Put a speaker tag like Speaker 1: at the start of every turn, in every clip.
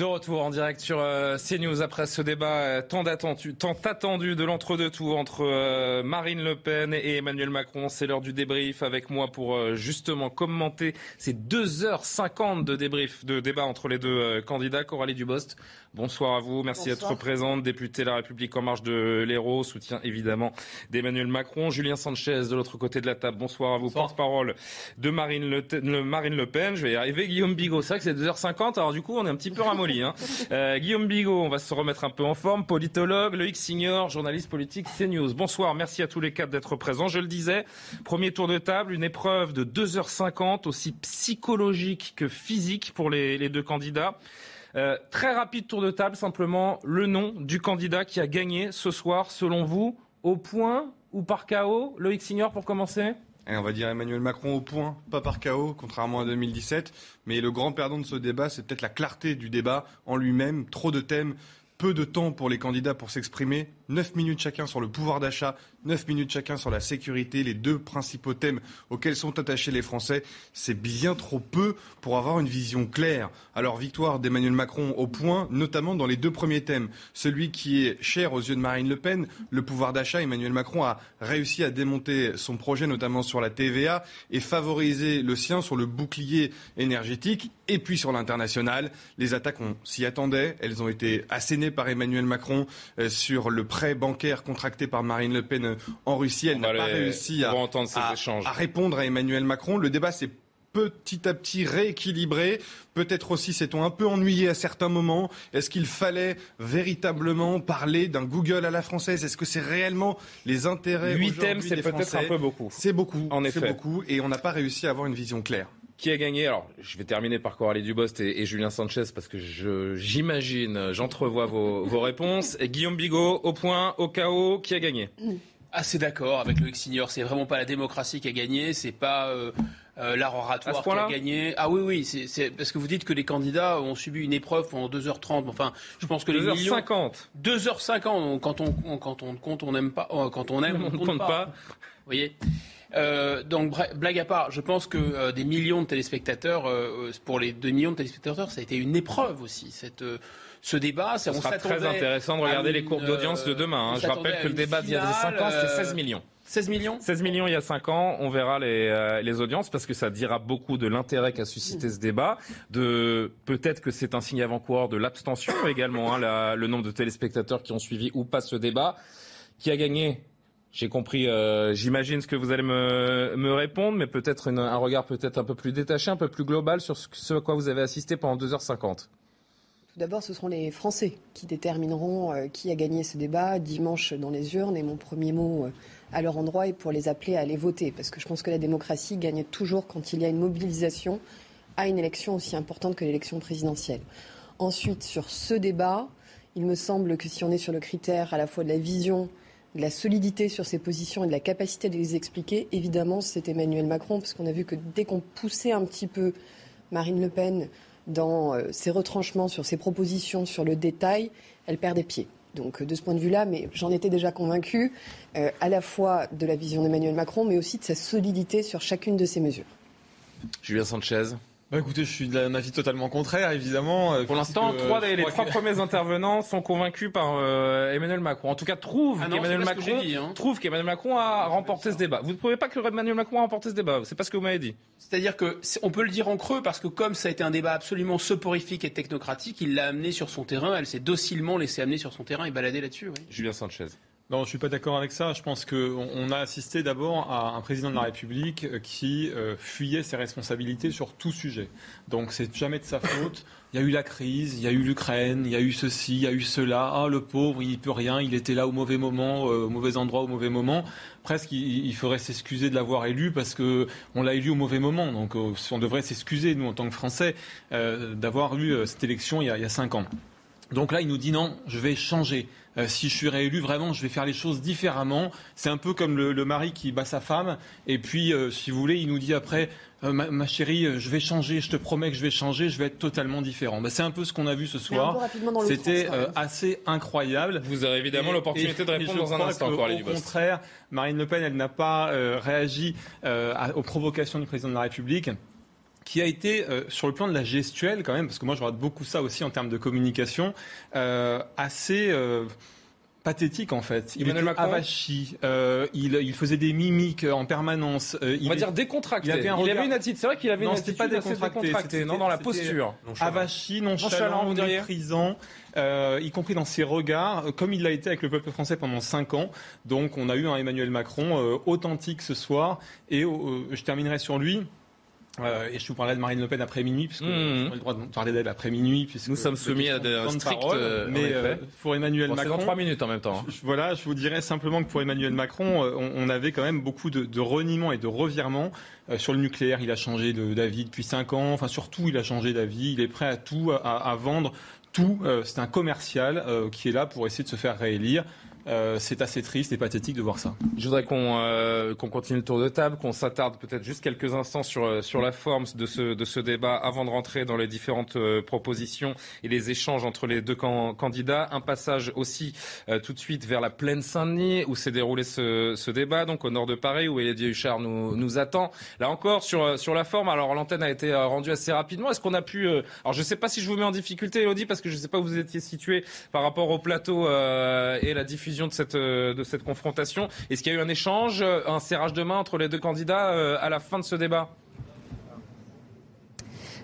Speaker 1: De retour en direct sur euh, CNews après ce débat euh, tant, attendu, tant attendu de l'entre-deux tours entre euh, Marine Le Pen et Emmanuel Macron. C'est l'heure du débrief avec moi pour justement commenter ces 2h50 de débrief, de débat entre les deux candidats. Coralie Dubost, Bonsoir à vous. Merci d'être présente. Députée La République en marche de l'Hérault, soutien évidemment d'Emmanuel Macron. Julien Sanchez de l'autre côté de la table. Bonsoir à vous. Porte-parole de Marine le, Marine le Pen. Je vais y arriver. Guillaume Bigot. C'est vrai que c'est 2h50. Alors du coup, on est un petit peu ramolli. Hein. Euh, Guillaume Bigot, on va se remettre un peu en forme. Politologue, Loïc Signor, journaliste politique CNews. Bonsoir. Merci à tous les quatre d'être présents. Je le disais, premier tour de table, une épreuve de 2h50 aussi psychologique que physique pour les, deux candidats. Euh, très rapide tour de table, simplement le nom du candidat qui a gagné ce soir, selon vous, au point ou par chaos Loïc Signor pour commencer?
Speaker 2: On va dire Emmanuel Macron au point, pas par chaos, contrairement à 2017. Mais le grand perdant de ce débat, c'est peut-être la clarté du débat en lui-même. Trop de thèmes, peu de temps pour les candidats pour s'exprimer. 9 minutes chacun sur le pouvoir d'achat, 9 minutes chacun sur la sécurité, les deux principaux thèmes auxquels sont attachés les Français. C'est bien trop peu pour avoir une vision claire. Alors victoire d'Emmanuel Macron au point, notamment dans les deux premiers thèmes. Celui qui est cher aux yeux de Marine Le Pen, le pouvoir d'achat. Emmanuel Macron a réussi à démonter son projet, notamment sur la TVA, et favoriser le sien sur le bouclier énergétique. Et puis sur l'international, les attaques, on s'y attendait. Elles ont été assénées par Emmanuel Macron euh, sur le prêt bancaire contracté par Marine Le Pen euh, en Russie. Elle n'a pas réussi à, à, répondre à Emmanuel Macron. Le débat s'est petit à petit rééquilibré. Peut-être aussi s'est-on un peu ennuyé à certains moments. Est-ce qu'il fallait véritablement parler d'un Google à la française? Est-ce que c'est réellement les intérêts
Speaker 1: Huit thèmes, c'est peut-être un peu beaucoup.
Speaker 2: C'est beaucoup, en effet. C'est beaucoup, et on n'a pas réussi à avoir une vision claire.
Speaker 1: Qui a gagné Alors, je vais terminer par Coralie Dubost et, et Julien Sanchez parce que j'imagine, j'entrevois vos, vos réponses. Et Guillaume Bigot, au point, au chaos, qui a gagné?
Speaker 3: Assez d'accord avec Loïc Signor. C'est vraiment pas la démocratie qui a gagné, c'est pas euh, euh, l'art oratoire qui a gagné. Ah oui, oui, c'est parce que vous dites que les candidats ont subi une épreuve pendant 2h30. Enfin, je pense que
Speaker 1: 2h50.
Speaker 3: 2h50. Quand on, quand on compte, on n'aime pas. Euh, quand on aime, on ne compte, pas. Vous voyez? Euh, donc blague à part, je pense que euh, des millions de téléspectateurs, euh, pour les 2 millions de téléspectateurs, ça a été une épreuve aussi. Cette, ce débat,
Speaker 1: ça sera très intéressant de regarder les courbes d'audience de demain. Hein. Je rappelle que le débat d'il y a 5 ans, c'était 16 millions.
Speaker 3: 16 millions
Speaker 1: 16 millions il y a 5 ans. On verra les, les audiences parce que ça dira beaucoup de l'intérêt qu'a suscité ce débat. De peut-être que c'est un signe avant-coureur de l'abstention également. Hein, le nombre de téléspectateurs qui ont suivi ou pas ce débat. Qui a gagné j'ai compris, euh, j'imagine ce que vous allez me, répondre, mais peut-être un regard peut-être un peu plus détaché, un peu plus global sur ce, à quoi vous avez assisté pendant 2h50.
Speaker 4: Tout d'abord, ce seront les Français qui détermineront euh, qui a gagné ce débat dimanche dans les urnes. Et mon premier mot euh, à leur endroit est pour les appeler à aller voter. Parce que je pense que la démocratie gagne toujours quand il y a une mobilisation à une élection aussi importante que l'élection présidentielle. Ensuite, sur ce débat, il me semble que si on est sur le critère à la fois de la vision de la solidité sur ses positions et de la capacité de les expliquer, évidemment, c'est Emmanuel Macron, parce qu'on a vu que dès qu'on poussait un petit peu Marine Le Pen dans euh, ses retranchements sur ses propositions, sur le détail, elle perd des pieds. Donc de ce point de vue-là, mais j'en étais déjà convaincue, euh, à la fois de la vision d'Emmanuel Macron, mais aussi de sa solidité sur chacune de ses mesures.
Speaker 1: Julien Sanchez.
Speaker 2: Bah écoutez, je suis d'un avis totalement contraire, évidemment.
Speaker 1: Euh, Pour l'instant, trois, les trois premiers intervenants sont convaincus par euh, Emmanuel Macron. En tout cas, trouvent ah qu'Emmanuel Macron, hein. trouve qu'Emmanuel Macron a remporté ce débat. Vous ne trouvez pas que Emmanuel Macron a remporté ce débat C'est pas ce que vous m'avez dit.
Speaker 3: C'est-à-dire que on peut le dire en creux parce que comme ça a été un débat absolument soporifique et technocratique, il l'a amené sur son terrain. Elle s'est docilement laissée amener sur son terrain et balader là-dessus. Oui.
Speaker 1: Julien Sanchez.
Speaker 5: Non, je ne suis pas d'accord avec ça. Je pense qu'on a assisté d'abord à un président de la République euh, qui euh, fuyait ses responsabilités sur tout sujet. Donc c'est jamais de sa faute. Il y a eu la crise, il y a eu l'Ukraine, il y a eu ceci, il y a eu cela. Ah, le pauvre, il peut rien, il était là au mauvais moment, euh, au mauvais endroit, au mauvais moment. Presque, il, faudrait s'excuser de l'avoir élu parce que on l'a élu au mauvais moment. Donc, on devrait s'excuser, nous, en tant que Français, d'avoir eu cette élection il y a cinq ans. Donc là, il nous dit non, je vais changer. Euh, si je suis réélu, vraiment, je vais faire les choses différemment. C'est un peu comme le, mari qui bat sa femme. Et puis, euh, si vous voulez, il nous dit après, euh, ma, chérie, je vais changer, je te promets que je vais changer, je vais être totalement différent. Bah, c'est un peu ce qu'on a vu ce soir. C'était assez incroyable.
Speaker 1: Vous avez évidemment l'opportunité de répondre dans un instant.
Speaker 5: Au contraire, Marine Le Pen, elle n'a pas réagi aux provocations du président de la République qui a été, euh, sur le plan de la gestuelle quand même, parce que moi je regarde beaucoup ça aussi en termes de communication, euh, assez euh, pathétique en fait. Il était avachi, il, faisait des mimiques en permanence.
Speaker 1: On va dire décontracté. Il avait, une attitude, c'est vrai qu'il avait une attitude pas décontractée, non, dans la posture.
Speaker 5: Avachi, nonchalant, nonchalant méprisant. y compris dans ses regards, comme il l'a été avec le peuple français pendant cinq ans. Donc on a eu un Emmanuel Macron authentique ce soir. Et je terminerai sur lui. Euh, et je vous parlerai de Marine Le Pen après minuit, puisque mmh. on a le droit de parler d'elle après minuit. Puisque
Speaker 1: Nous sommes soumis à des strictes. Euh,
Speaker 5: mais euh, pour Emmanuel
Speaker 1: bon,
Speaker 5: Macron.
Speaker 1: trois minutes en même temps.
Speaker 5: Hein. voilà, je vous dirais simplement que pour Emmanuel Macron, on, on avait quand même beaucoup de, de reniements et de revirements. sur le nucléaire, il a changé d'avis depuis cinq ans. Enfin, surtout, il a changé d'avis. Il est prêt à tout, à, à vendre tout. C'est un commercial qui est là pour essayer de se faire réélire. Euh, c'est assez triste et pathétique de voir ça.
Speaker 1: Je voudrais qu'on euh, continue le tour de table, qu'on s'attarde peut-être juste quelques instants sur, euh, sur la forme de ce, de ce débat avant de rentrer dans les différentes propositions et les échanges entre les deux candidats. Un passage aussi tout de suite vers la plaine Saint-Denis où s'est déroulé ce, ce, débat, donc au nord de Paris où Elodie Huchard nous, nous attend. Là encore, sur, sur la forme, alors l'antenne a été rendue assez rapidement. Est-ce qu'on a pu... alors je ne sais pas si je vous mets en difficulté, Elodie, parce que je ne sais pas où vous étiez situé par rapport au plateau et la diffusion de cette, euh, de cette confrontation. Est-ce qu'il y a eu un échange, un serrage de main entre les deux candidats euh, à la fin de ce débat?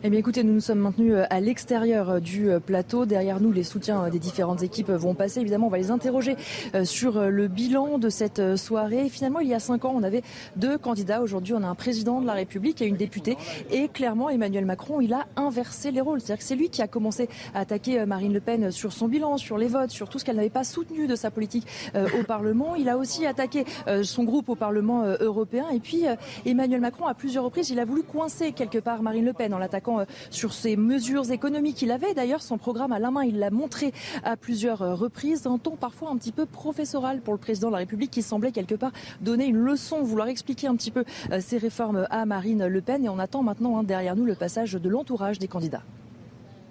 Speaker 6: Eh bien écoutez, nous nous sommes maintenus euh, à l'extérieur euh, du euh, plateau. Derrière nous, les soutiens des différentes équipes vont passer. Évidemment, on va les interroger sur le bilan de cette soirée. Finalement, il y a cinq ans, on avait deux candidats. Aujourd'hui, on a un président de la République et une députée. Et clairement, Emmanuel Macron, il a inversé les rôles. C'est-à-dire que c'est lui qui a commencé à attaquer Marine Le Pen sur son bilan, sur les votes, sur tout ce qu'elle n'avait pas soutenu de sa politique au Parlement. Il a aussi attaqué son groupe au Parlement européen. Et puis, Emmanuel Macron, à plusieurs reprises, il a voulu coincer quelque part Marine Le Pen en l'attaquant euh, sur ses mesures économiques. Il avait d'ailleurs son programme à la main, il l'a montré à plusieurs euh, reprises, un ton parfois un petit peu professoral pour le président de la République qui semblait quelque part donner une leçon, vouloir expliquer un petit peu euh, ses réformes à Marine Le Pen. Et on attend maintenant hein, derrière nous le passage de l'entourage des candidats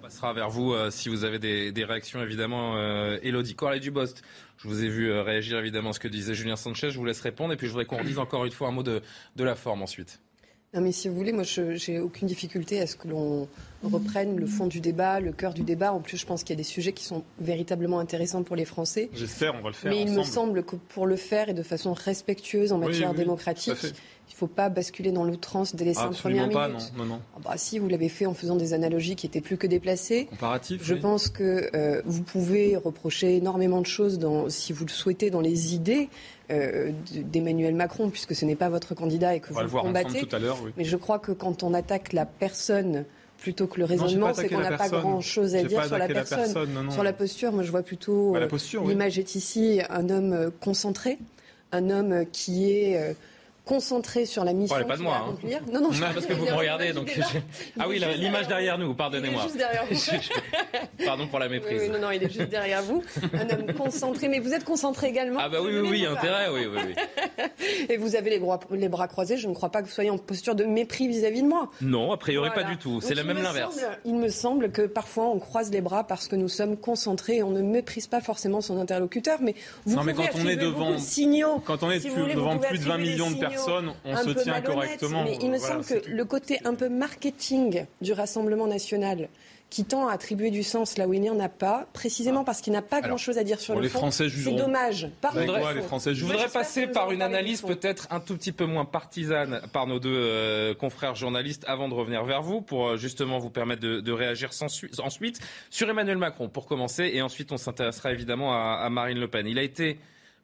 Speaker 1: passera vers vous si vous avez des, réactions évidemment. Euh, Elodie Corley Dubost, je vous ai vu réagir évidemment à ce que disait Julien Sanchez, je vous laisse répondre et puis je voudrais qu'on redise encore une fois un mot de la forme ensuite.
Speaker 4: Non, mais si vous voulez, moi, je j'ai aucune difficulté à ce que l'on reprenne le fond du débat, le cœur du débat. En plus, je pense qu'il y a des sujets qui sont véritablement intéressants pour les Français.
Speaker 5: J'espère, on va le faire.
Speaker 4: Mais
Speaker 5: il
Speaker 4: me semble que pour le faire et de façon respectueuse en matière démocratique, il ne faut pas basculer dans l'outrance dès les cinq premières
Speaker 5: pas,
Speaker 4: minutes.
Speaker 5: Non, non, non.
Speaker 4: Ah bah, si, vous l'avez fait en faisant des analogies qui étaient plus que déplacées.
Speaker 5: Comparatif.
Speaker 4: Je pense que euh, vous pouvez reprocher énormément de choses, dans, si vous le souhaitez, dans les idées. Euh, d'Emmanuel Macron, puisque ce n'est pas votre candidat et que vous le, combattez.
Speaker 5: Tout à oui.
Speaker 4: Mais je crois que quand on attaque la personne plutôt que le raisonnement, c'est qu'on n'a pas grand-chose à dire sur la personne. Sur la posture, moi je vois plutôt
Speaker 5: bah,
Speaker 4: euh, l'image est ici un homme concentré, un homme qui est concentré sur la mission.
Speaker 1: pas de moi. Hein.
Speaker 4: Non, non,
Speaker 1: parce que vous me regardez. Donc ah oui, l'image derrière nous, pardonnez-moi.
Speaker 4: Juste derrière vous.
Speaker 1: Pardon pour la méprise.
Speaker 4: Oui, non, non, il est juste derrière vous. Un homme concentré. Mais vous êtes concentré également.
Speaker 1: Ah bah oui, oui, oui, intérêt, oui, oui,
Speaker 4: oui. Et vous avez les bras, les bras croisés. Je ne crois pas que vous soyez en posture de mépris vis-à-vis de moi.
Speaker 1: Non, a priori pas du tout. C'est la même l'inverse.
Speaker 4: Il me semble que parfois on croise les bras parce que nous sommes concentrés et on ne méprise pas forcément son interlocuteur. Mais vous
Speaker 5: non,
Speaker 4: mais
Speaker 5: quand on est devant,
Speaker 4: signaux,
Speaker 5: quand on est devant plus de 20 millions de personnes on se tient correctement.
Speaker 4: Mais il me semble que le côté un peu marketing du Rassemblement national qui tend à attribuer du sens là où il n'y en a pas, précisément parce qu'il n'a pas grand-chose à dire sur le fond. C'est dommage.
Speaker 1: je voudrais passer par une analyse peut-être un tout petit peu moins partisane par nos deux euh, confrères journalistes avant de revenir vers vous pour euh, justement vous permettre de, réagir ensuite sur Emmanuel Macron pour commencer et ensuite on s'intéressera évidemment à Marine Le Pen. Il a été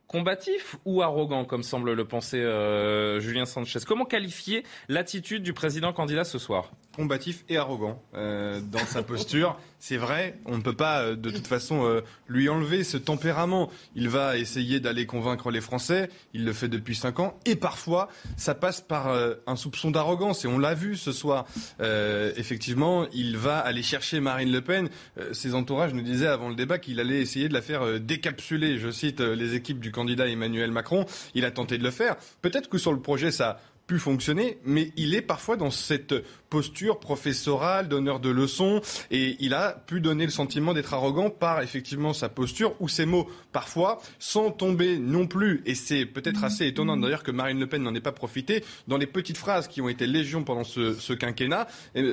Speaker 1: combatif ou arrogant, comme semble le penser euh, Julien Sanchez. Comment qualifier l'attitude du président candidat ce soir?
Speaker 2: Combatif et arrogant euh, dans sa posture. C'est vrai, on ne peut pas euh, de toute façon lui enlever ce tempérament. Il va essayer d'aller convaincre les Français, il le fait depuis cinq ans, et parfois ça passe par un soupçon d'arrogance, et on l'a vu ce soir. effectivement, il va aller chercher Marine Le Pen. ses entourages nous disaient avant le débat qu'il allait essayer de la faire décapsuler, je cite les équipes du candidat Emmanuel Macron. Il a tenté de le faire. Peut-être que sur le projet, ça pu fonctionner, mais il est parfois dans cette posture professorale, donneur de leçons, et il a pu donner le sentiment d'être arrogant par effectivement sa posture ou ses mots, parfois, sans tomber non plus, et c'est peut-être assez étonnant d'ailleurs que Marine Le Pen n'en ait pas profité, dans les petites phrases qui ont été légion pendant ce, quinquennat,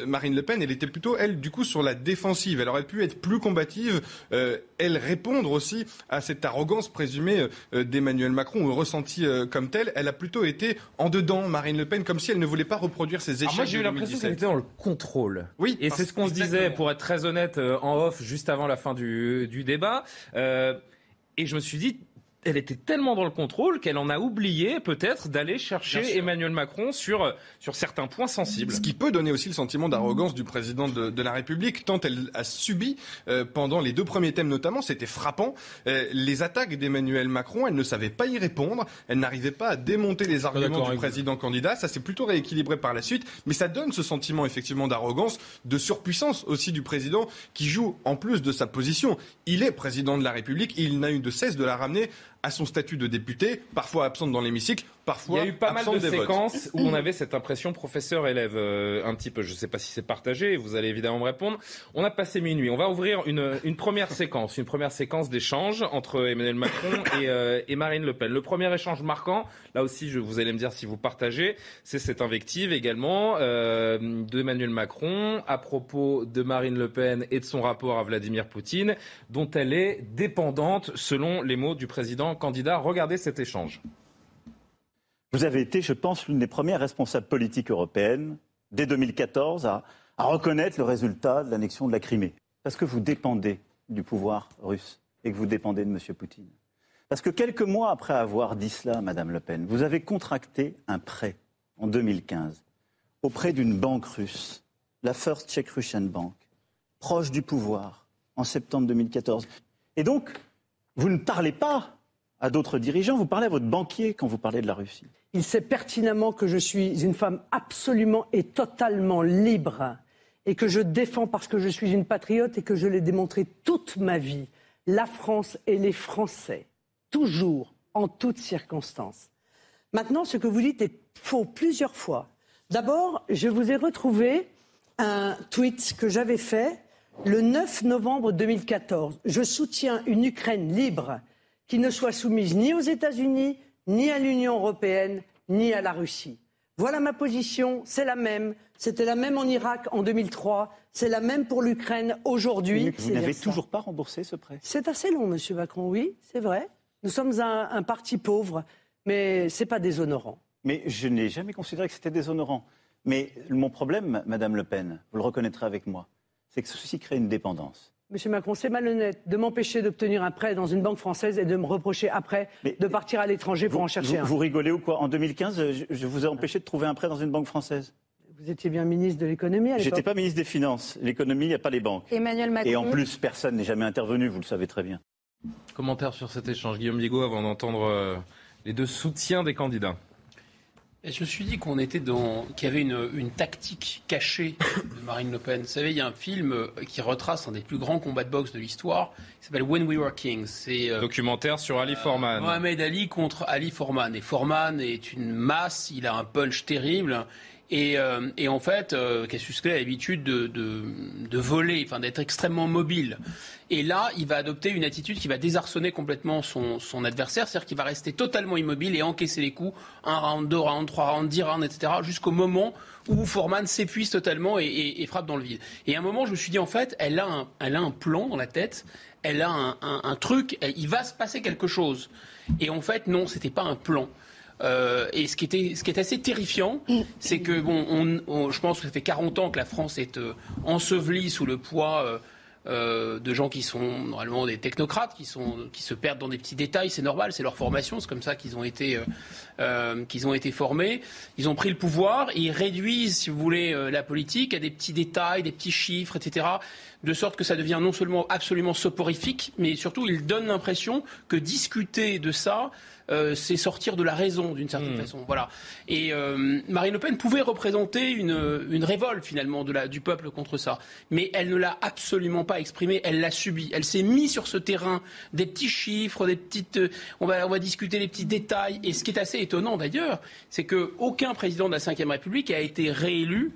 Speaker 2: Marine Le Pen, elle était plutôt, elle, du coup, sur la défensive. Elle aurait pu être plus combative, euh, elle répondre aussi à cette arrogance présumée euh, d'Emmanuel Macron, ou ressentie euh, comme telle. Elle a plutôt été en dedans, Le Pen, comme si elle ne voulait pas reproduire ses échecs.
Speaker 1: moi, j'ai eu l'impression qu'elle était dans le contrôle.
Speaker 2: Oui.
Speaker 1: Et c'est ce qu'on se disait, pour être très honnête, euh, en off, juste avant la fin du, du débat. Euh, et je me suis dit, elle était tellement dans le contrôle qu'elle en a oublié peut-être d'aller chercher Emmanuel Macron sur, sur certains points sensibles.
Speaker 2: Ce qui peut donner aussi le sentiment d'arrogance du président de, de, la République, tant elle a subi euh, pendant les deux premiers thèmes notamment, c'était frappant, euh, les attaques d'Emmanuel Macron, elle ne savait pas y répondre, elle n'arrivait pas à démonter les arguments du président candidat, ça s'est plutôt rééquilibré par la suite, mais ça donne ce sentiment effectivement d'arrogance, de surpuissance aussi du président qui joue en plus de sa position. Il est président de la République, il n'a eu de cesse de la ramener à son statut de député, parfois absente dans l'hémicycle, parfois
Speaker 1: Il y a eu pas mal de séquences où on avait cette impression professeur-élève, euh, un petit peu. Je ne sais pas si c'est partagé, vous allez évidemment me répondre. On a passé minuit. On va ouvrir une, une première séquence, une première séquence d'échange entre Emmanuel Macron et, euh, et, Marine Le Pen. Le premier échange marquant, là aussi, je, vous allez me dire si vous partagez, c'est cette invective également euh, d'Emmanuel Macron à propos de Marine Le Pen et de son rapport à Vladimir Poutine, dont elle est dépendante, selon les mots du président candidat. Regardez cet échange.
Speaker 7: Vous avez été, je pense, l'une des premières responsables politiques européennes, dès 2014, à, reconnaître le résultat de l'annexion de la Crimée. Parce que vous dépendez du pouvoir russe et que vous dépendez de M. Poutine. Parce que quelques mois après avoir dit cela, Madame Le Pen, vous avez contracté un prêt en 2015 auprès d'une banque russe, la First Czech Russian Bank, proche du pouvoir, en septembre 2014. Et donc, vous ne parlez pas à d'autres dirigeants, vous parlez à votre banquier quand vous parlez de la Russie.
Speaker 8: Il sait pertinemment que je suis une femme absolument et totalement libre et que je défends parce que je suis une patriote et que je l'ai démontré toute ma vie, la France et les Français, toujours, en toutes circonstances. Maintenant, ce que vous dites est faux plusieurs fois. D'abord, je vous ai retrouvé un tweet que j'avais fait le 9 novembre 2014. Je soutiens une Ukraine libre qui ne soit soumise ni aux États-Unis, ni à l'Union européenne, ni à la Russie. Voilà ma position, c'est la même. C'était la même en Irak en 2003, c'est la même pour l'Ukraine aujourd'hui.
Speaker 7: Vous n'avez toujours pas remboursé ce prêt?
Speaker 8: C'est assez long, Monsieur Macron, oui, c'est vrai. Nous sommes un, un parti pauvre, mais ce n'est pas déshonorant.
Speaker 7: Mais je n'ai jamais considéré que c'était déshonorant. Mais mon problème, Madame Le Pen, vous le reconnaîtrez avec moi, c'est que ceci crée une dépendance.
Speaker 8: Monsieur Macron, c'est malhonnête de m'empêcher d'obtenir un prêt dans une banque française et de me reprocher après de partir à l'étranger pour en chercher
Speaker 7: un. Vous rigolez ou quoi? En 2015, je, vous ai empêché de trouver un prêt dans une banque française.
Speaker 8: Vous étiez bien ministre de l'économie à l'époque.
Speaker 7: J'étais pas ministre des Finances. L'économie, il n'y a pas les banques.
Speaker 6: Emmanuel Macron.
Speaker 7: Et en plus, personne n'est jamais intervenu, vous le savez très bien.
Speaker 1: Commentaire sur cet échange, Guillaume Bigot, avant d'entendre euh, les deux soutiens des candidats.
Speaker 3: Et je me suis dit qu'on était dans, qu'il y avait une, une, tactique cachée de Marine Le Pen. Vous savez, il y a un film euh, qui retrace un des plus grands combats de boxe de l'histoire, qui s'appelle When We Were Kings.
Speaker 1: C'est euh, documentaire sur Ali Forman.
Speaker 3: Mohamed Ali contre Ali Forman. Et Forman est une masse, il a un punch terrible. Et, euh, et, en fait, euh, Clay a l'habitude de, voler, enfin d'être extrêmement mobile. Et là, il va adopter une attitude qui va désarçonner complètement son, adversaire, c'est-à-dire qu'il va rester totalement immobile et encaisser les coups, un round, deux rounds, trois rounds, dix rounds, etc., jusqu'au moment où Foreman s'épuise totalement et, frappe dans le vide. Et à un moment, je me suis dit, en fait, elle a un, elle a un plan dans la tête, elle a un, truc, il va se passer quelque chose. Et en fait, non, c'était pas un plan. Euh, et ce qui, était, ce qui est assez terrifiant, c'est que, bon, on, on, je pense que ça fait 40 ans que la France est euh, ensevelie sous le poids. Euh, de gens qui sont normalement des technocrates, qui, sont, qui se perdent dans des petits détails, c'est normal, c'est leur formation, c'est comme ça qu'ils ont, été, ont été formés. Ils ont pris le pouvoir, ils réduisent, si vous voulez, la politique à des petits détails, des petits chiffres, etc., de sorte que ça devient non seulement absolument soporifique, mais surtout ils donnent l'impression que discuter de ça, euh, c'est sortir de la raison d'une certaine hmm. façon. Voilà. Et euh, Marine Le Pen pouvait représenter une, une révolte finalement de la, du peuple contre ça, mais elle ne l'a absolument pas exprimé. Elle l'a subi. Elle s'est mise sur ce terrain des petits chiffres, des petites. Euh, on va, on va discuter les petits détails. Et ce qui est assez étonnant d'ailleurs, c'est qu'aucun président de la Ve République a été réélu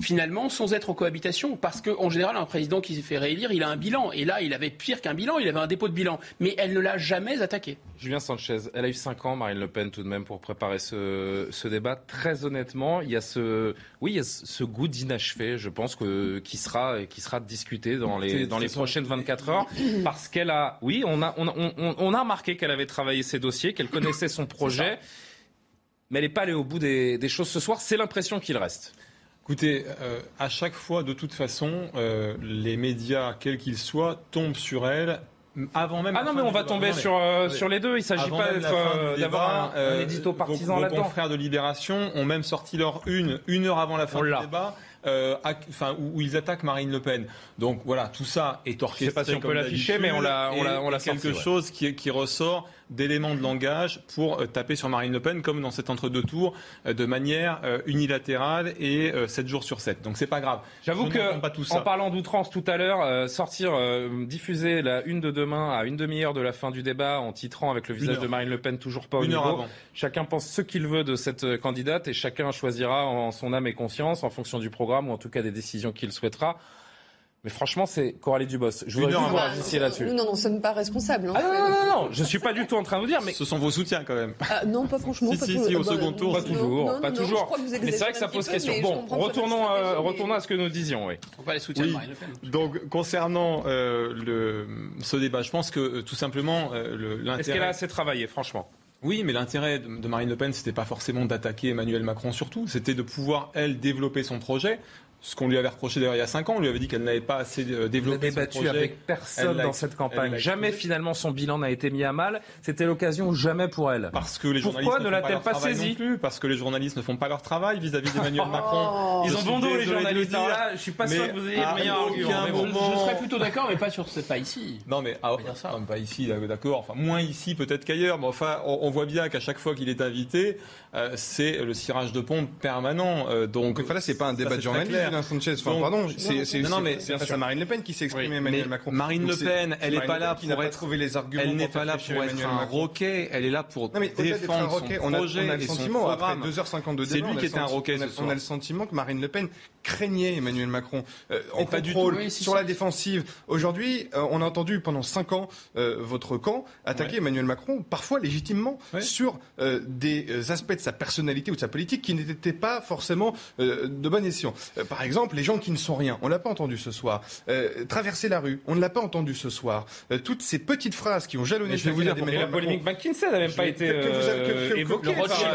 Speaker 3: finalement sans être en cohabitation. Parce qu'en général, un président qui s'est fait réélire, il a un bilan. Et là, il avait pire qu'un bilan, il avait un dépôt de bilan. Mais elle ne l'a jamais attaqué.
Speaker 1: Julien Sanchez, elle a eu 5 ans, Marine Le Pen, tout de même, pour préparer ce, débat. Très honnêtement, il y a ce, oui, il y a ce goût d'inachevé, je pense, que, qui, sera, qui sera discuté dans les, dans les prochaines 24 heures. Parce qu'elle a, oui, on a, on, a remarqué qu'elle avait travaillé ses dossiers, qu'elle connaissait son projet. Mais elle n'est pas allée au bout des, des choses ce soir. C'est l'impression qu'il reste.
Speaker 5: Écoutez, euh, à chaque fois, de toute façon, euh, les médias, quels qu'ils soient, tombent sur elle avant même.
Speaker 1: Ah non, mais on va tomber sur, euh, sur les deux. Il ne s'agit pas d'avoir un, édito partisan là-dedans.
Speaker 5: Vos confrères de Libération ont même sorti leur une une heure avant la fin du débat. enfin, où, ils attaquent Marine Le Pen. Donc voilà, tout ça est orchestré. Je
Speaker 1: sais pas si on peut l'afficher, mais on l'a, on l'a, on l'a
Speaker 5: quelque chose qui, qui ressort d'éléments de langage pour euh, taper sur Marine Le Pen, comme dans cet entre-deux tours, euh, de manière euh, unilatérale et 7 jours sur 7. Donc c'est pas grave.
Speaker 1: J'avoue que, pas tout ça. en parlant d'outrance tout à l'heure, sortir, diffuser la une de demain à une demi-heure de la fin du débat en titrant avec le visage de Marine Le Pen toujours pas au une niveau. Heure avant. Chacun pense ce qu'il veut de cette candidate et chacun choisira en son âme et conscience, en fonction du programme ou en tout cas des décisions qu'il souhaitera. Mais franchement, c'est Coralie Dubos. Je voudrais que vous réagissiez là-dessus.
Speaker 4: Nous n'en sommes pas responsables. Hein.
Speaker 1: Ah non, non, non, non, je suis pas du tout en train de vous dire, mais
Speaker 5: ce sont vos soutiens quand même.
Speaker 4: Ah, non, pas franchement.
Speaker 5: si,
Speaker 4: pas
Speaker 5: si, si, au second tour,
Speaker 1: pas toujours, pas toujours. mais c'est vrai que ça pose question. Bon, retournons, euh, retournons à ce que nous disions. Oui.
Speaker 3: On va les soutiens oui. Marine Le Pen.
Speaker 5: Donc, concernant euh, le, ce débat, je pense que euh, tout simplement
Speaker 1: l'intérêt. Est-ce qu'elle a assez travaillé, franchement?
Speaker 5: Oui, mais l'intérêt de Marine Le Pen, c'était pas forcément d'attaquer Emmanuel Macron surtout, c'était de pouvoir, elle, développer son projet ce qu'on lui avait reproché d'ailleurs il y a 5 ans, on lui avait dit qu'elle n'avait pas assez euh, développé
Speaker 1: Elle débattu avec personne dans cette campagne. Jamais finalement son bilan n'a été mis à mal. C'était l'occasion jamais pour elle.
Speaker 5: Parce que les journalistes
Speaker 1: Pourquoi ne l'a-t-elle pas, saisi
Speaker 5: plus Parce que les journalistes ne font pas leur travail vis-à-vis d'Emmanuel oh. Macron.
Speaker 1: Ils ont bon dos les journalistes. Là, je suis pas sûr que vous ayez le meilleur
Speaker 3: argument. Je, serais plutôt d'accord, mais pas sur ce pas ici.
Speaker 5: Non mais ah, pas ici, d'accord. Enfin moins ici peut-être qu'ailleurs, mais enfin on, voit bien qu'à chaque fois qu'il est invité, euh, c'est le cirage de pompe permanent. Euh, donc
Speaker 2: là c'est pas un débat de Sanchez pardon, c'est non, mais c'est Marine Le Pen qui s'est exprimée, Emmanuel Macron.
Speaker 5: Marine Le Pen, elle n'est pas là pour être
Speaker 2: trouver les arguments.
Speaker 5: Elle n'est pas là pour être un roquet. Elle est là pour défendre son projet
Speaker 2: on a le sentiment après 2h50 de débat.
Speaker 5: C'est lui qui était un roquet.
Speaker 2: On a le sentiment que Marine Le Pen craignait Emmanuel Macron euh, en contrôle sur la défensive. Aujourd'hui, euh, on a entendu pendant 5 ans euh, votre camp attaquer Emmanuel Macron, parfois légitimement, sur des aspects de sa personnalité ou de sa politique qui n'étaient pas forcément de bon escient. Par exemple, les gens qui ne sont rien, on l'a pas entendu ce soir. Euh, traverser la rue, on ne l'a pas entendu ce soir. Euh, toutes ces petites phrases qui ont jalonné
Speaker 1: je vais vous dire, la polémique McKinsey n'a même pas été euh, évoquée. Le
Speaker 2: Rothschild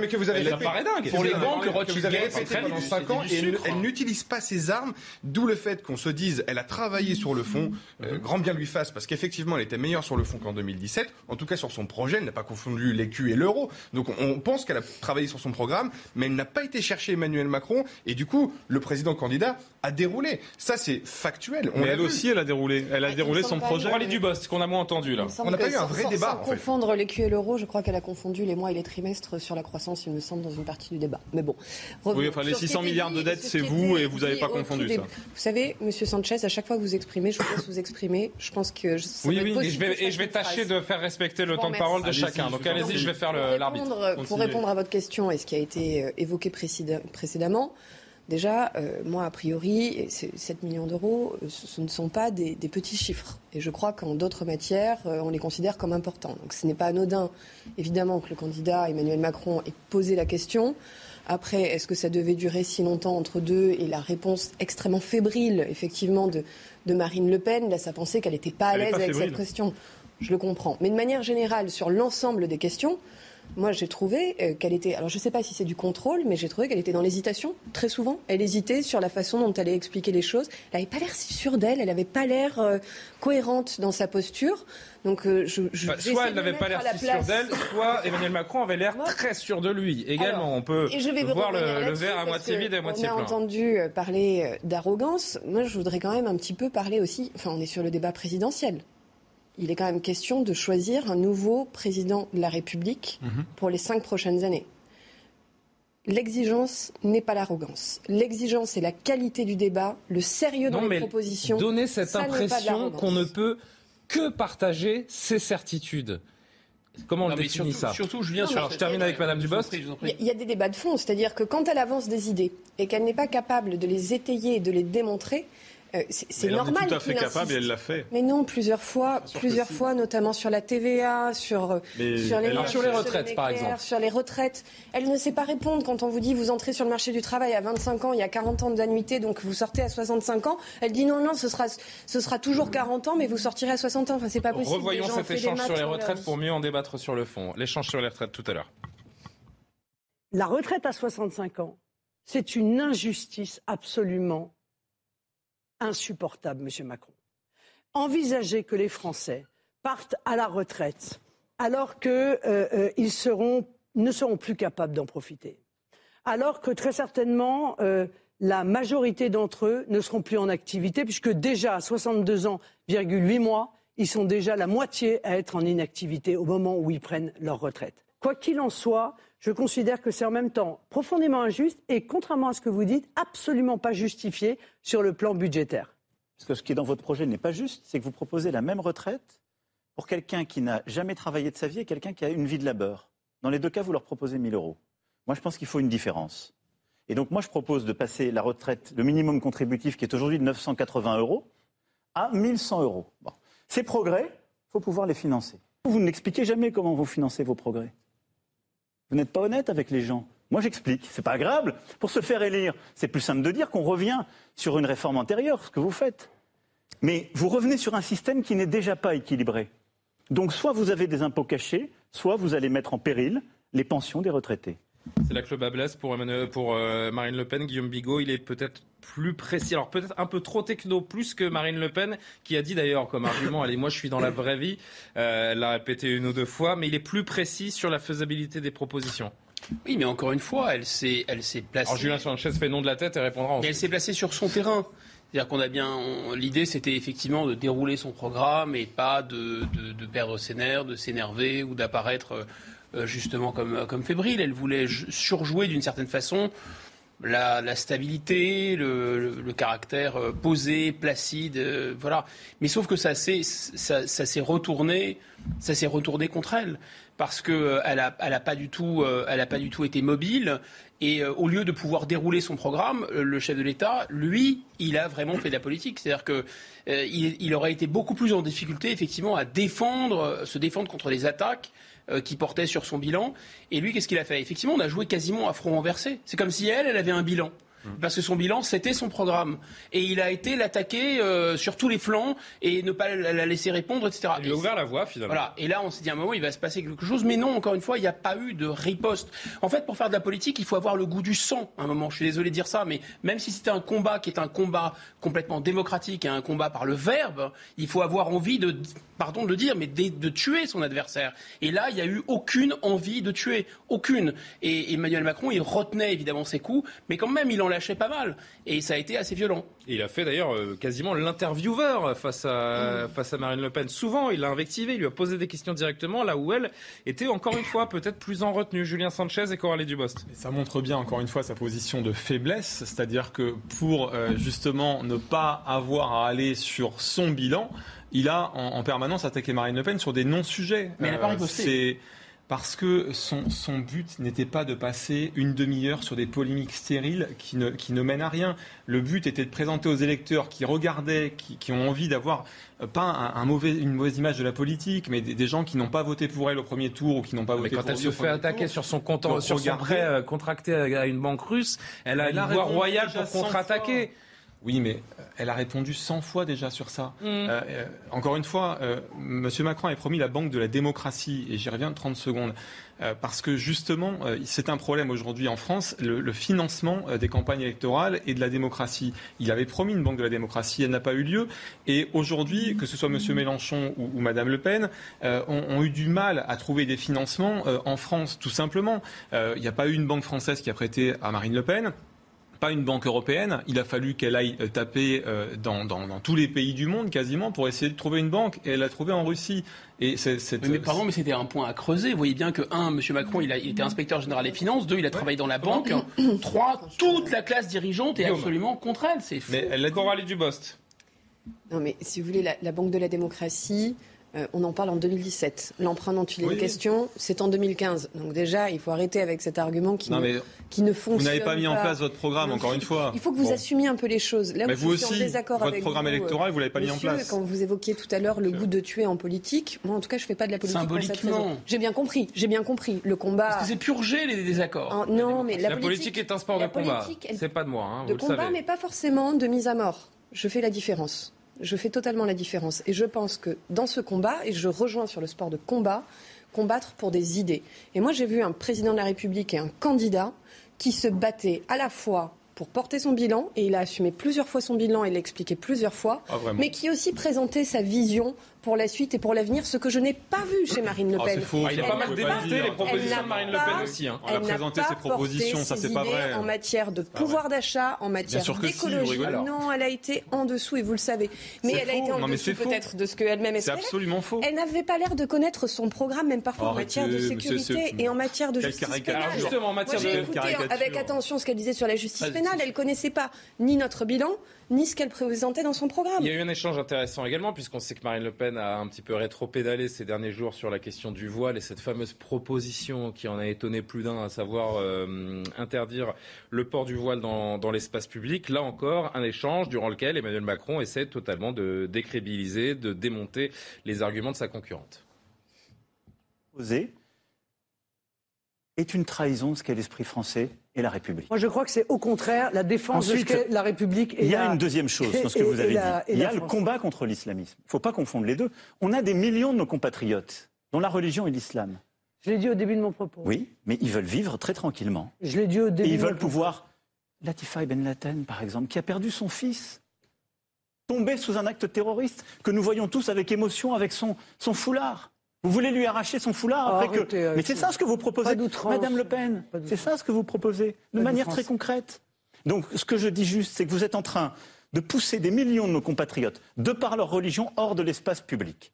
Speaker 2: mais que vous avez
Speaker 1: dingue. Pour les banques, le Rothschild
Speaker 2: Gate, pendant 5 ans, et elle n'utilise pas ses armes, d'où le fait qu'on se dise, elle a travaillé sur le fond, mhm. grand bien lui fasse, parce qu'effectivement, elle était meilleure sur le fond qu'en 2017. En tout cas, sur son projet, elle n'a pas confondu l'écu et l'euro. Donc, on pense qu'elle a travaillé sur son programme, mais elle n'a pas été chercher Emmanuel Macron, et du coup, le président candidat a déroulé. Ça, c'est factuel.
Speaker 5: On Mais elle aussi, elle a déroulé. Elle a ah, déroulé son projet.
Speaker 1: Pour aller du boss, qu'on a moins entendu là.
Speaker 2: On n'a pas eu un vrai débat.
Speaker 4: Sans confondre l'écu et l'euro, je crois qu'elle a confondu les mois et les trimestres sur la croissance, il me semble, dans une partie du débat. Mais bon.
Speaker 5: Oui, enfin, les 600 milliards de dettes, c'est vous et vous n'avez pas confondu ça. Vous
Speaker 4: savez, Monsieur Sanchez, à chaque fois que vous exprimez, je vous laisse vous exprimer. Je pense que.
Speaker 1: oui, oui, et je vais, et je vais tâcher de faire respecter le temps de parole de chacun. Donc allez-y, je vais faire l'arbitre.
Speaker 4: Pour répondre à votre question et ce qui a été euh, évoqué précédemment, Déjà, euh, moi, a priori, 7 millions d'euros, euh, ce ne sont pas des, petits chiffres. Et je crois qu'en d'autres matières, euh, on les considère comme importants. Donc ce n'est pas anodin, évidemment, que le candidat Emmanuel Macron ait posé la question. Après, est-ce que ça devait durer si longtemps entre deux Et la réponse extrêmement fébrile, effectivement, de, Marine Le Pen laisse à penser qu'elle n'était pas à l'aise avec cette question. Je le comprends. Mais de manière générale, sur l'ensemble des questions, moi j'ai trouvé euh, qu'elle était, alors je ne sais pas si c'est du contrôle, mais j'ai trouvé qu'elle était dans l'hésitation très souvent. Elle hésitait sur la façon dont elle allait expliquer les choses. Elle n'avait pas l'air si sûre d'elle, elle n'avait pas l'air euh, cohérente dans sa posture. Donc, euh, je, je
Speaker 1: bah, soit elle n'avait pas l'air si sûre d'elle, soit Emmanuel Macron avait l'air très sûr de lui. Également, on peut voir le, verre à moitié vide et à moitié plein.
Speaker 4: On a entendu parler d'arrogance. Moi, je voudrais quand même un petit peu parler aussi. Enfin, on est sur le débat présidentiel il est quand même question de choisir un nouveau président de la République mhm. pour les cinq prochaines années. L'exigence n'est pas l'arrogance. L'exigence, c'est la qualité du débat, le sérieux dans les propositions.
Speaker 1: Donner cette impression qu'on ne peut que partager ses certitudes. Comment on le définit
Speaker 3: ça Surtout,
Speaker 1: Julien, je termine avec Madame Dubos.
Speaker 4: Il y, a des débats de fond, c'est-à-dire que quand elle avance des idées et qu'elle n'est pas capable de les étayer et de les démontrer, c'est normal.
Speaker 5: Elle est tout à fait capable et elle l'a fait.
Speaker 4: Mais non, plusieurs fois, plusieurs fois, notamment sur la TVA, sur, euh,
Speaker 1: sur, les, sur les retraites, par exemple.
Speaker 4: Sur les retraites. Elle ne sait pas répondre quand on vous dit vous entrez sur le marché du travail à 25 ans, il y a 40 ans d'annuité, donc vous sortez à 65 ans. Elle dit non, non, ce sera, ce sera toujours 40 ans, mais vous sortirez à 60 ans. Enfin, c'est pas possible.
Speaker 1: Revoyons cet échange sur les retraites pour mieux en débattre sur le fond. L'échange sur les retraites tout à l'heure.
Speaker 8: La retraite à 65 ans, c'est une injustice absolument insupportable, Monsieur Macron. Envisager que les Français partent à la retraite alors qu'ils euh, euh, ne seront plus capables d'en profiter, alors que très certainement euh, la majorité d'entre eux ne seront plus en activité, puisque déjà à 62 ans, 8 mois, ils sont déjà la moitié à être en inactivité au moment où ils prennent leur retraite. Quoi qu'il en soit, je considère que c'est en même temps profondément injuste et, contrairement à ce que vous dites, absolument pas justifié sur le plan budgétaire.
Speaker 7: Parce que ce qui est dans votre projet n'est pas juste, c'est que vous proposez la même retraite pour quelqu'un qui n'a jamais travaillé de sa vie et quelqu'un qui a une vie de labeur. Dans les deux cas, vous leur proposez 1000 euros. Moi, je pense qu'il faut une différence. Et donc, moi, je propose de passer la retraite, le minimum contributif qui est aujourd'hui de 980 euros, à 1100 euros. Ces progrès, il faut pouvoir les financer. Vous n'expliquez jamais comment vous financez vos progrès. Vous n'êtes pas honnête avec les gens. Moi, j'explique. C'est pas agréable. Pour se faire élire, c'est plus simple de dire qu'on revient sur une réforme antérieure, ce que vous faites. Mais vous revenez sur un système qui n'est déjà pas équilibré. Donc, soit vous avez des impôts cachés, soit vous allez mettre en péril les pensions des retraités.
Speaker 1: C'est que le bas blesse pour, pour euh, Marine Le Pen. Guillaume Bigot, il est peut-être plus précis. Alors peut-être un peu trop techno, plus que Marine Le Pen, qui a dit d'ailleurs comme argument, allez, moi je suis dans la vraie vie, euh, elle l'a répété une ou deux fois, mais il est plus précis sur la faisabilité des propositions.
Speaker 3: Oui, mais encore une fois, elle s'est, elle s'est placée.
Speaker 1: Alors Julien Sanchez fait nom de la tête et répondra.
Speaker 3: elle s'est placée sur son terrain. C'est-à-dire qu'on a bien. L'idée, c'était effectivement de dérouler son programme et pas de, de perdre ses nerfs, de s'énerver ou d'apparaître euh, justement comme, comme fébrile. Elle voulait surjouer d'une certaine façon la, stabilité, le, caractère euh, posé, placide, euh, voilà. Mais sauf que ça s'est ça, retourné, ça s'est retourné contre elle parce que elle a, elle a pas du tout, elle a pas du tout été mobile. Et au lieu de pouvoir dérouler son programme, le chef de l'État, lui, il a vraiment fait de la politique. C'est-à-dire que il, aurait été beaucoup plus en difficulté, effectivement, à défendre, se défendre contre les attaques euh, qui portait sur son bilan. Et lui, qu'est-ce qu'il a fait? Effectivement, on a joué quasiment à front renversé. C'est comme si elle, elle avait un bilan. Mmh. Parce que son bilan, c'était son programme. Et il a été l'attaquer euh, sur tous les flancs et ne pas la laisser répondre, etc.
Speaker 1: Il a ouvert la voie, finalement.
Speaker 3: Voilà. Et là, on s'est dit à un moment, il va se passer quelque chose. Mais non, encore une fois, il n'y a pas eu de riposte. En fait, pour faire de la politique, il faut avoir le goût du sang. À un moment, je suis désolé de dire ça, mais même si c'était un combat qui est un combat complètement démocratique et un combat par le verbe, il faut avoir envie de, pardon de le dire, mais de, tuer son adversaire. Et là, il n'y a eu aucune envie de tuer. Aucune. Et Emmanuel Macron, il retenait évidemment ses coups, mais quand même, il en lâchait pas mal. Et ça a été assez violent.
Speaker 1: il a fait d'ailleurs euh, quasiment l'intervieweur face à, face à Marine Le Pen. Souvent, il l'a invectivé, il lui a posé des questions directement, là où elle était encore une fois peut-être plus en retenue. Julien Sanchez et Coralie Dubost.
Speaker 5: ça montre bien encore une fois sa position de faiblesse, c'est-à-dire que pour euh, justement ne pas avoir à aller sur son bilan, il a en, permanence attaqué Marine Le Pen sur des non-sujets.
Speaker 3: Mais elle n'a pas euh, riposté
Speaker 5: parce que son, son but n'était pas de passer une demi-heure sur des polémiques stériles qui ne, qui ne mènent à rien. Le but était de présenter aux électeurs qui regardaient, qui, qui ont envie d'avoir euh, pas un, mauvais, une mauvaise image de la politique, mais des, gens qui n'ont pas voté pour elle au premier tour ou qui n'ont pas voté
Speaker 1: pour
Speaker 5: elle. Quand
Speaker 1: elle se fait attaquer sur son compte, sur son prêt euh, contracté à une banque russe, elle a une voie royale pour contre-attaquer.
Speaker 5: Oui, mais elle a répondu 100 fois déjà sur ça. Mm. Euh, euh, encore une fois, euh, M. Macron a promis la banque de la démocratie, et j'y reviens 30 secondes. parce que justement, c'est un problème aujourd'hui en France, le, financement des campagnes électorales et de la démocratie. Il avait promis une banque de la démocratie, elle n'a pas eu lieu. Et aujourd'hui, que ce soit M. Mélenchon ou, ou Mme Le Pen, ont, ont, eu du mal à trouver des financements en France, tout simplement. Il n'y a pas eu une banque française qui a prêté à Marine Le Pen pas une banque européenne. Il a fallu qu'elle aille euh, taper euh, dans, tous les pays du monde quasiment pour essayer de trouver une banque. Et elle l'a trouvée en Russie.
Speaker 3: Et mais pardon, mais c'était un point à creuser. Vous voyez bien que, un, M. Macron, il, a, était inspecteur général des finances. Deux, il a travaillé dans la banque. Trois, toute la classe dirigeante est absolument contre elle. C'est
Speaker 1: Mais elle a Coralie Dubost.
Speaker 4: Non, mais si vous voulez, la Banque de la démocratie, euh, on en parle en 2017. L'emprunt dont il est question, c'est en 2015. Donc déjà, il faut arrêter avec cet argument qui, ne, qui ne fonctionne pas.
Speaker 5: Vous n'avez pas mis en place votre programme, encore une fois.
Speaker 4: Il faut que vous assumiez un peu les choses.
Speaker 5: Là mais vous aussi, votre programme électoral, vous ne l'avez pas mis en place.
Speaker 4: Quand vous évoquiez tout à l'heure le goût de tuer en politique, moi en tout cas, je ne fais pas de la politique
Speaker 3: Symboliquement.
Speaker 4: J'ai bien compris, j'ai bien compris. Le combat...
Speaker 3: Parce que c'est purger les désaccords.
Speaker 4: non, mais
Speaker 1: la, politique, est un sport de combat. C'est pas de moi, hein,
Speaker 4: De combat, mais pas forcément de mise à mort. Je fais la différence. Je fais totalement la différence. Et je pense que dans ce combat, et je rejoins sur le sport de combat, combattre pour des idées. Et moi, j'ai vu un président de la République et un candidat qui se battaient à la fois pour porter son bilan, et il a assumé plusieurs fois son bilan et l'a expliqué plusieurs fois, ah, mais qui aussi présentait sa vision pour la suite et pour l'avenir, ce que je n'ai pas vu chez Marine Le ah, Pen.
Speaker 1: Ah, il a pas mal démonté les propositions de Marine Le Pen aussi. Hein.
Speaker 5: Elle a présenté ses propositions, ça c'est pas vrai.
Speaker 4: En matière de pouvoir d'achat, en matière d'écologie. non, elle a été en dessous et vous le savez. Mais elle a été en dessous peut-être de ce qu'elle-même espérait.
Speaker 5: C'est absolument faux.
Speaker 4: Elle n'avait pas l'air de connaître son programme, même parfois en matière de sécurité et en matière de justice pénale.
Speaker 1: Justement, en matière
Speaker 4: J'ai écouté avec attention ce qu'elle disait sur la justice pénale. Elle connaissait pas ni notre bilan, ni ce qu'elle présentait dans son programme.
Speaker 1: Il y a eu un échange intéressant également, puisqu'on sait que Marine Le Pen a un petit peu rétro-pédalé ces derniers jours sur la question du voile et cette fameuse proposition qui en a étonné plus d'un, à savoir euh, interdire le port du voile dans, l'espace public. Là encore, un échange durant lequel Emmanuel Macron essaie totalement de décrédibiliser, de démonter les arguments de sa concurrente.
Speaker 7: Oser est une trahison ce qu'est l'esprit français et la République.
Speaker 8: Moi, je crois que c'est au contraire la défense de ce la République.
Speaker 7: Et il y a une deuxième chose dans ce que vous avez dit. il y a le combat contre l'islamisme. Il ne faut pas confondre les deux. On a des millions de nos compatriotes dont la religion est l'islam.
Speaker 8: Je l'ai dit au début de mon propos.
Speaker 7: Oui, mais ils veulent vivre très tranquillement.
Speaker 8: Je l'ai dit au début.
Speaker 7: Et ils veulent pouvoir. Latifa Ben Laden, par exemple, qui a perdu son fils, tombé sous un acte terroriste que nous voyons tous avec émotion, avec son, son foulard. Vous voulez lui arracher son foulard après que... Mais c'est ça ce que vous proposez, Madame Le Pen. C'est ça ce que vous proposez, de manière très concrète. Donc ce que je dis juste, c'est que vous êtes en train de pousser des millions de nos compatriotes, de par leur religion, hors de l'espace public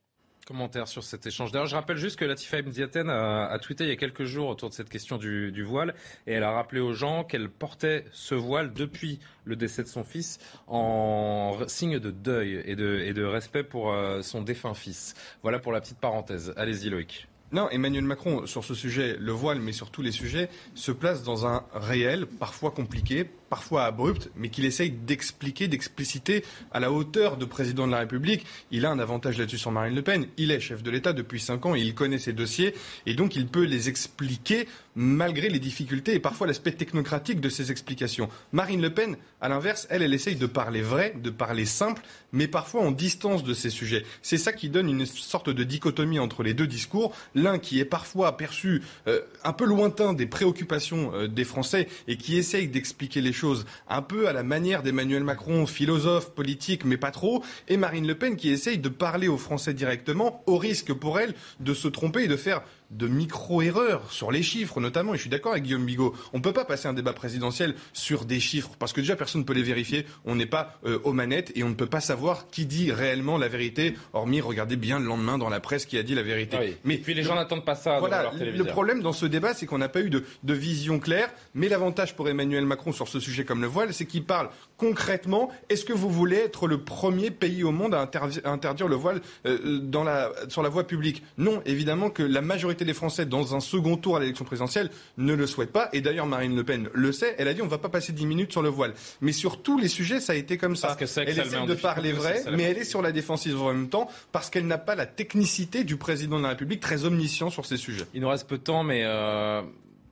Speaker 1: commentaire sur cet échange. D'ailleurs, je rappelle juste que Latifa Mziaten a, a, tweeté il y a quelques jours autour de cette question du, voile et elle a rappelé aux gens qu'elle portait ce voile depuis le décès de son fils en signe de deuil et de, et de respect pour euh, son défunt fils. Voilà pour la petite parenthèse. Allez-y Loïc.
Speaker 2: Non, Emmanuel Macron, sur ce sujet, le voile, mais sur tous les sujets, se place dans un réel, parfois compliqué, parfois abrupt, mais qu'il essaye d'expliquer, d'expliciter à la hauteur de président de la République. Il a un avantage là-dessus sur Marine Le Pen. Il est chef de l'État depuis cinq ans et il connaît ses dossiers. Et donc, il peut les expliquer malgré les difficultés et parfois l'aspect technocratique de ses explications. Marine Le Pen, à l'inverse, elle, elle essaye de parler vrai, de parler simple, mais parfois en distance de ces sujets. C'est ça qui donne une sorte de dichotomie entre les deux discours. L'un qui est parfois perçu euh, un peu lointain des préoccupations euh, des Français et qui essaye d'expliquer les choses un peu à la manière d'Emmanuel Macron, philosophe, politique, mais pas trop, et Marine Le Pen qui essaye de parler aux Français directement, au risque pour elle de se tromper et de faire de micro-erreurs sur les chiffres notamment, et je suis d'accord avec Guillaume Bigot, on ne peut pas passer un débat présidentiel sur des chiffres, parce que déjà personne ne peut les vérifier, on n'est pas euh, aux manettes et on ne peut pas savoir qui dit réellement la vérité, hormis regarder bien le lendemain dans la presse qui a dit la vérité.
Speaker 1: Ah mais puis les gens n'attendent pas ça.
Speaker 2: Voilà, le problème dans ce débat, c'est qu'on n'a pas eu de, de vision claire, mais l'avantage pour Emmanuel Macron sur ce sujet comme le voile, c'est qu'il parle concrètement, est-ce que vous voulez être le premier pays au monde à interdire, le voile euh, dans la, sur la voie publique? Non, évidemment que la majorité des Français, dans un second tour à l'élection présidentielle, ne le souhaitent pas. Et d'ailleurs, Marine Le Pen le sait. Elle a dit on ne va pas passer 10 minutes sur le voile. Mais sur tous les sujets, ça a été comme ça.
Speaker 1: Parce que
Speaker 2: elle essaie de parler vrai, mais elle est sur la défensive en même temps parce qu'elle n'a pas la technicité du président de la République très omniscient sur ces sujets.
Speaker 1: Il nous reste peu de temps, mais. Euh,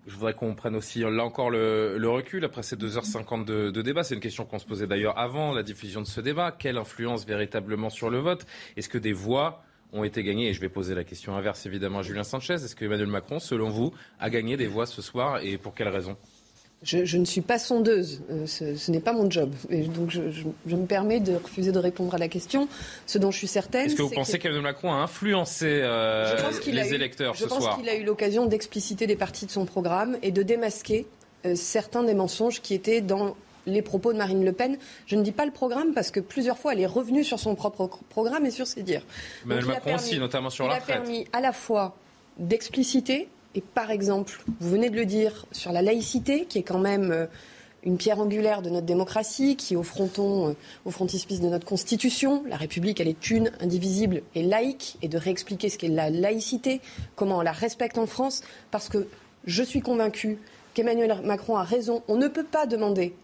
Speaker 1: Je voudrais qu'on prenne aussi là encore le, recul après ces 2h50 de, de débat. C'est une question qu'on se posait d'ailleurs avant la diffusion de ce débat. Quelle influence véritablement sur le vote? Est-ce que des voix ont été gagnées Et je vais poser la question inverse évidemment à Julien Sanchez. Est-ce que Emmanuel Macron, selon vous, a gagné des voix ce soir et pour quelles raisons
Speaker 4: je, ne suis pas sondeuse, euh, ce, n'est pas mon job. Et donc je, me permets de refuser de répondre à la question. Ce dont je suis certaine.
Speaker 1: Est-ce que vous pensez qu'Emmanuel Macron a influencé euh, les électeurs
Speaker 4: ce
Speaker 1: soir
Speaker 4: Je pense qu'il a eu l'occasion d'expliciter des parties de son programme et de démasquer euh, certains des mensonges qui étaient dans les propos de Marine Le Pen. Je ne dis pas le programme parce que plusieurs fois elle est revenue sur son propre programme et sur ses dires.
Speaker 1: Emmanuel Macron aussi, notamment sur
Speaker 4: la
Speaker 1: retraite. Il
Speaker 4: a permis à la fois d'expliciter et par exemple, vous venez de le dire, sur la laïcité, qui est quand même euh, une pierre angulaire de notre démocratie, qui est au, fronton, euh, au frontispice de notre Constitution. La République, elle est une, indivisible et laïque, et de réexpliquer ce qu'est la laïcité, comment on la respecte en France, parce que je suis convaincue qu'Emmanuel Macron a raison. On ne peut pas demander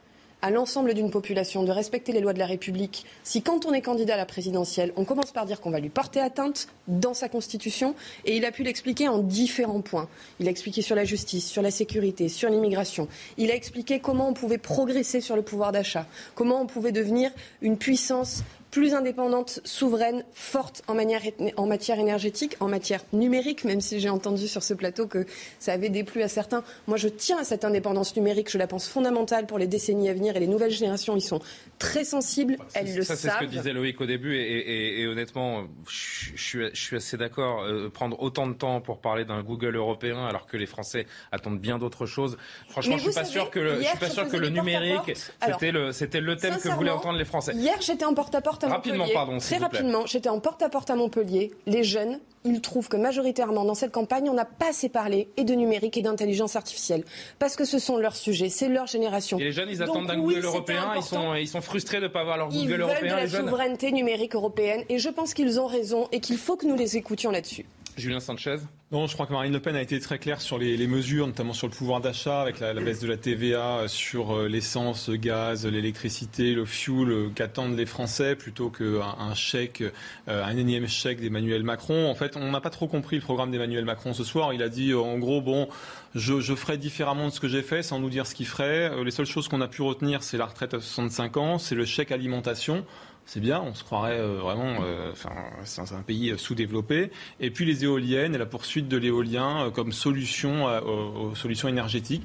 Speaker 4: à l'ensemble d'une population de respecter les lois de la République si, quand on est candidat à la présidentielle, on commence par dire qu'on va lui porter atteinte dans sa Constitution Et il a pu l'expliquer en différents points. Il a expliqué sur la justice, sur la sécurité, sur l'immigration. Il a expliqué comment on pouvait progresser sur le pouvoir d'achat, comment on pouvait devenir une puissance plus indépendante, souveraine, forte en, en, matière énergétique, en matière numérique, même si j'ai entendu sur ce plateau que ça avait déplu à certains. Moi, je tiens à cette indépendance numérique. Je la pense fondamentale pour les décennies à venir et les nouvelles générations. Ils sont très sensibles. Elles le
Speaker 1: savent.
Speaker 4: Ça,
Speaker 1: c'est ce que disait Loïc au début. Et, honnêtement, je, suis, assez d'accord. Euh, prendre autant de temps pour parler d'un Google européen alors que les Français attendent bien d'autres choses. Franchement, je ne suis pas sûr que le, suis pas sûr que le numérique, c'était le, le thème que voulaient entendre les Français.
Speaker 4: Hier, j'étais en porte-à-porte
Speaker 1: Rapidement, pardon.
Speaker 4: Très rapidement, j'étais en porte-à-porte -à, Montpellier. Les jeunes, ils trouvent que majoritairement dans cette campagne, on n'a pas assez parlé et de numérique et d'intelligence artificielle. Parce que ce sont leurs sujets, c'est leur génération.
Speaker 1: Et les jeunes, ils attendent d'un Google européen, ils sont, ils sont frustrés de ne pas avoir leur Google
Speaker 4: européen.
Speaker 1: Ils veulent
Speaker 4: de la souveraineté numérique européenne et je pense qu'ils ont raison et qu'il faut que nous les écoutions là-dessus.
Speaker 1: Julien Sanchez
Speaker 5: non, je crois que Marine Le Pen a été très claire sur les, mesures, notamment sur le pouvoir d'achat, avec la, baisse de la TVA euh, sur euh, l'essence, le gaz, l'électricité, le fuel euh, qu'attendent les Français, plutôt qu'un un chèque, un énième chèque d'Emmanuel Macron. En fait, on n'a pas trop compris le programme d'Emmanuel Macron ce soir. Il a dit, en gros, bon, je, je ferai différemment de ce que j'ai fait, sans nous dire ce qu'il ferait. Les seules choses qu'on a pu retenir, c'est la retraite à 65 ans, c'est le chèque alimentation c'est bien, on se croirait euh, vraiment, euh, enfin, c'est un, pays euh, sous-développé. Et puis les éoliennes et la poursuite de l'éolien comme solution aux, solutions énergétiques.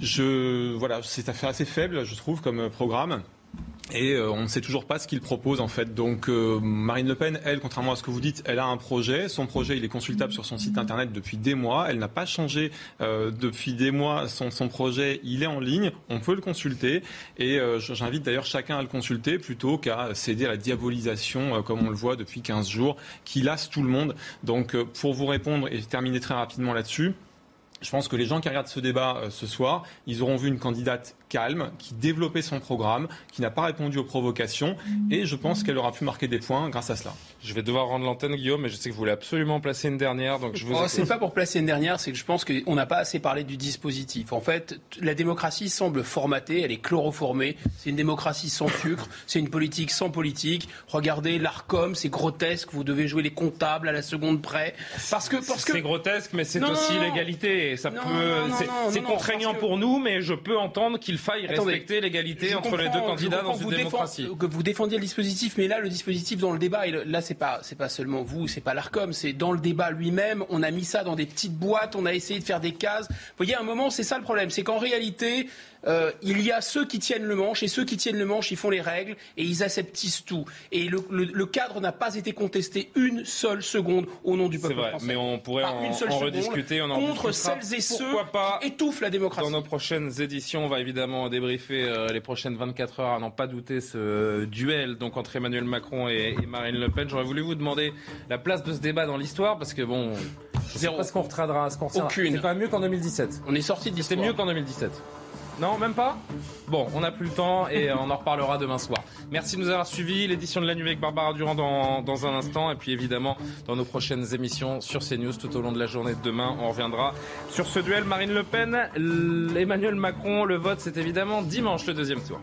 Speaker 5: Je, voilà, c'est assez faible, je trouve, comme programme. Et euh, on ne sait toujours pas ce qu'il propose en fait. Donc euh, Marine Le Pen, elle, contrairement à ce que vous dites, elle a un projet. Son projet, il est consultable sur son site internet depuis des mois. Elle n'a pas changé euh, depuis des mois son, projet. Il est en ligne. On peut le consulter. Et j'invite d'ailleurs chacun à le consulter plutôt qu'à céder à la diabolisation, comme on le voit depuis 15 jours, qui lasse tout le monde. Donc pour vous répondre et terminer très rapidement là-dessus. Je pense que les gens qui regardent ce débat ce soir, ils auront vu une candidate calme, qui développait son programme, qui n'a pas répondu aux provocations. Et je pense qu'elle aura pu marquer des points grâce à cela.
Speaker 1: Je vais devoir rendre l'antenne, Guillaume, mais je sais que vous voulez absolument placer une dernière. Donc je vous
Speaker 3: oh, c'est pas pour placer une dernière, c'est que je pense qu'on n'a pas assez parlé du dispositif. En fait, la démocratie semble formatée, elle est chloroformée. C'est une démocratie sans sucre, c'est une politique sans politique. Regardez l'ARCOM, c'est grotesque. Vous devez jouer les comptables à la seconde près. Parce que, parce que...
Speaker 1: C'est grotesque, mais c'est aussi l'égalité. Ça peut, c'est contraignant pour nous, mais je peux entendre qu'il faille respecter l'égalité entre les deux candidats dans une démocratie.
Speaker 3: que vous défendiez le dispositif, mais là, le dispositif dans le débat, et là, c'est pas, c'est pas seulement vous, c'est pas l'Arcom, c'est dans le débat lui-même. On a mis ça dans des petites boîtes, on a essayé de faire des cases. Vous voyez, à un moment, c'est ça le problème, c'est qu'en réalité, euh, il y a ceux qui tiennent le manche et ceux qui tiennent le manche, ils font les règles et ils aseptisent tout. Et le, cadre n'a pas été contesté une seule seconde au nom du peuple
Speaker 1: vrai,
Speaker 3: français.
Speaker 1: Mais on pourrait en, rediscuter. On
Speaker 3: en contre celles et ceux
Speaker 1: pas
Speaker 3: qui étouffent la démocratie.
Speaker 1: Dans nos prochaines éditions, on va évidemment débriefer euh, les prochaines 24 heures à n'en pas douter ce duel donc entre Emmanuel Macron et, Marine Le Pen. J'aurais voulu vous demander la place de ce débat dans l'histoire parce que bon, c'est pas ce qu'on retraidera, ce qu'on
Speaker 3: Aucune.
Speaker 1: C'est quand même mieux qu'en 2017.
Speaker 3: On est sorti de
Speaker 1: C'est mieux qu'en 2017. Non, même pas Bon, on n'a plus le temps et on en reparlera demain soir. Merci de nous avoir suivis. L'édition de la nuit avec Barbara Durand dans, un instant. Et puis évidemment, dans nos prochaines émissions sur CNews tout au long de la journée de demain, on reviendra sur ce duel Marine Le Pen, Emmanuel Macron. Le vote, c'est évidemment dimanche le deuxième tour.